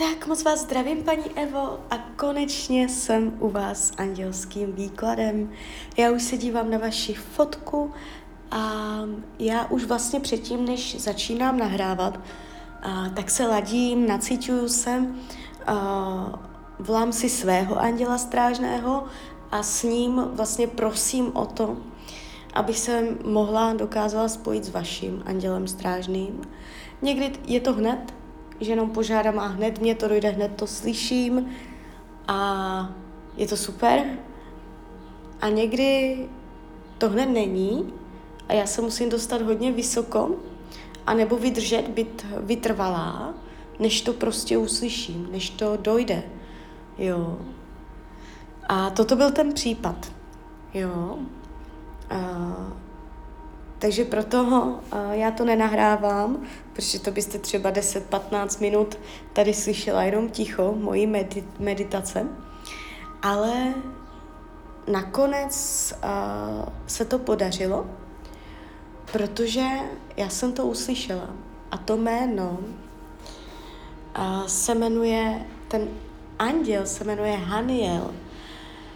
Tak moc vás zdravím, paní Evo, a konečně jsem u vás s andělským výkladem. Já už se dívám na vaši fotku a já už vlastně předtím, než začínám nahrávat, a, tak se ladím, nacítuju se, a, volám si svého anděla strážného a s ním vlastně prosím o to, abych se mohla, dokázala spojit s vaším andělem strážným. Někdy je to hned, že jenom požádám a hned mě to dojde, hned to slyším a je to super. A někdy to hned není a já se musím dostat hodně vysoko a nebo vydržet, být vytrvalá, než to prostě uslyším, než to dojde. Jo. A toto byl ten případ. Jo. A takže proto uh, já to nenahrávám, protože to byste třeba 10-15 minut tady slyšela jenom ticho, mojí medit- meditace. Ale nakonec uh, se to podařilo, protože já jsem to uslyšela. A to jméno uh, se jmenuje, ten anděl se jmenuje Haniel.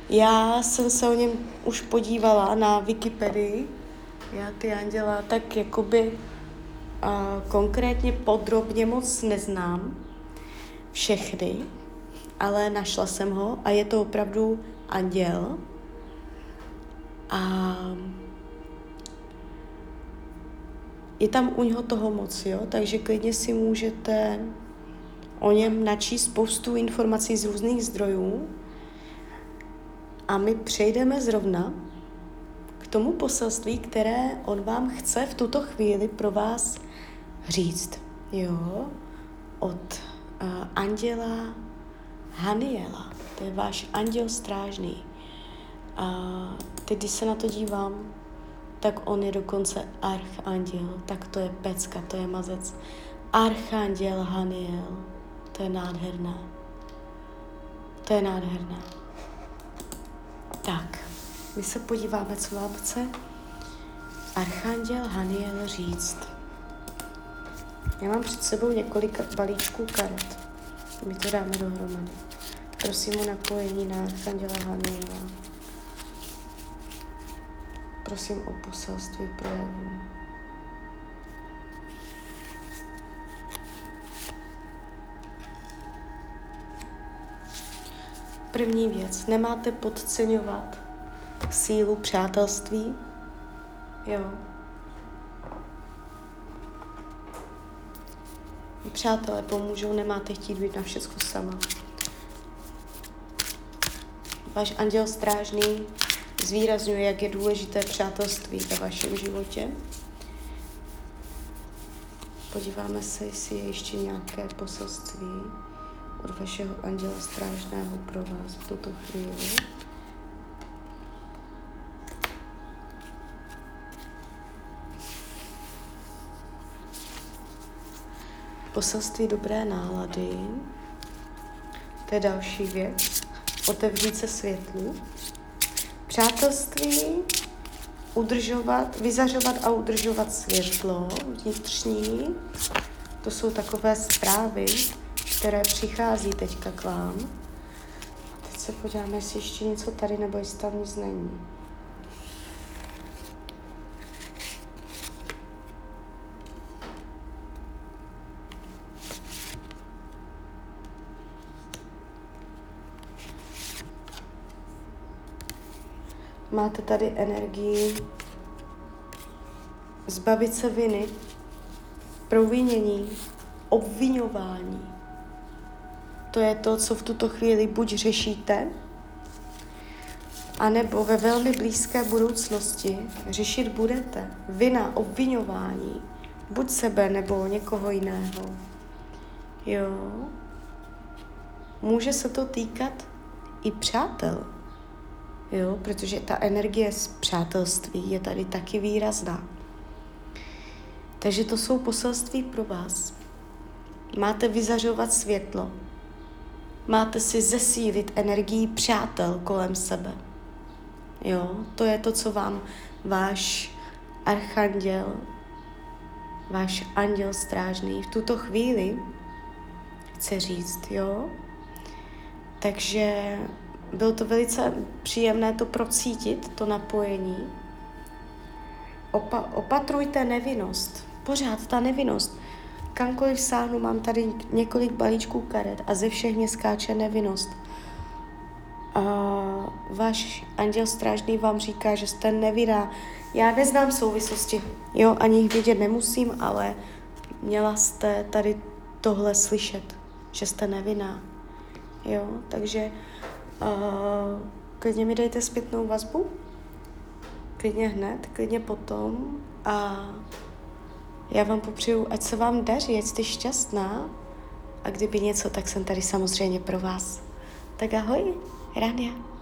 Já jsem se o něm už podívala na Wikipedii, já ty anděla tak jakoby a konkrétně podrobně moc neznám všechny, ale našla jsem ho a je to opravdu anděl. A je tam u něho toho moc, jo? takže klidně si můžete o něm načíst spoustu informací z různých zdrojů a my přejdeme zrovna tomu poselství, které on vám chce v tuto chvíli pro vás říct. Jo, od uh, anděla Haniela, to je váš anděl strážný. A teď, když se na to dívám, tak on je dokonce archanděl, tak to je pecka, to je mazec. Archanděl Haniel, to je nádherné. To je nádherné. Tak. My se podíváme, co vám chce Archanděl Haniel říct. Já mám před sebou několik balíčků karet. My to dáme dohromady. Prosím o napojení na Archanděla Haniela. Prosím o poselství projevu. První věc. Nemáte podceňovat sílu přátelství. Jo. Přátelé pomůžou, nemáte chtít být na všechno sama. Váš anděl strážný zvýrazňuje, jak je důležité přátelství ve vašem životě. Podíváme se, jestli je ještě nějaké poselství od vašeho anděla strážného pro vás v tuto chvíli. Poselství dobré nálady. To je další věc. Otevřít se světlu. Přátelství, udržovat, vyzařovat a udržovat světlo vnitřní. To jsou takové zprávy, které přichází teďka k vám. Teď se podíváme, jestli ještě něco tady nebo jestli tam nic není. Máte tady energii zbavit se viny, provinění, obvinování. To je to, co v tuto chvíli buď řešíte, anebo ve velmi blízké budoucnosti řešit budete. Vina, obvinování, buď sebe nebo někoho jiného. Jo. Může se to týkat i přátel jo, protože ta energie z přátelství je tady taky výrazná. Takže to jsou poselství pro vás. Máte vyzařovat světlo. Máte si zesílit energii přátel kolem sebe. Jo, to je to, co vám váš archanděl, váš anděl strážný v tuto chvíli chce říct, jo. Takže bylo to velice příjemné to procítit, to napojení. Opa- opatrujte nevinnost. Pořád ta nevinnost. Kamkoliv sáhnu, mám tady několik balíčků karet a ze všech mě skáče nevinnost. A váš anděl strážný vám říká, že jste nevinná. Já neznám souvislosti, jo, ani jich vědět nemusím, ale měla jste tady tohle slyšet, že jste nevinná. Jo, takže uh, klidně mi dejte zpětnou vazbu, klidně hned, klidně potom a já vám popřeju, ať se vám daří, ať jste šťastná a kdyby něco, tak jsem tady samozřejmě pro vás. Tak ahoj, Rania.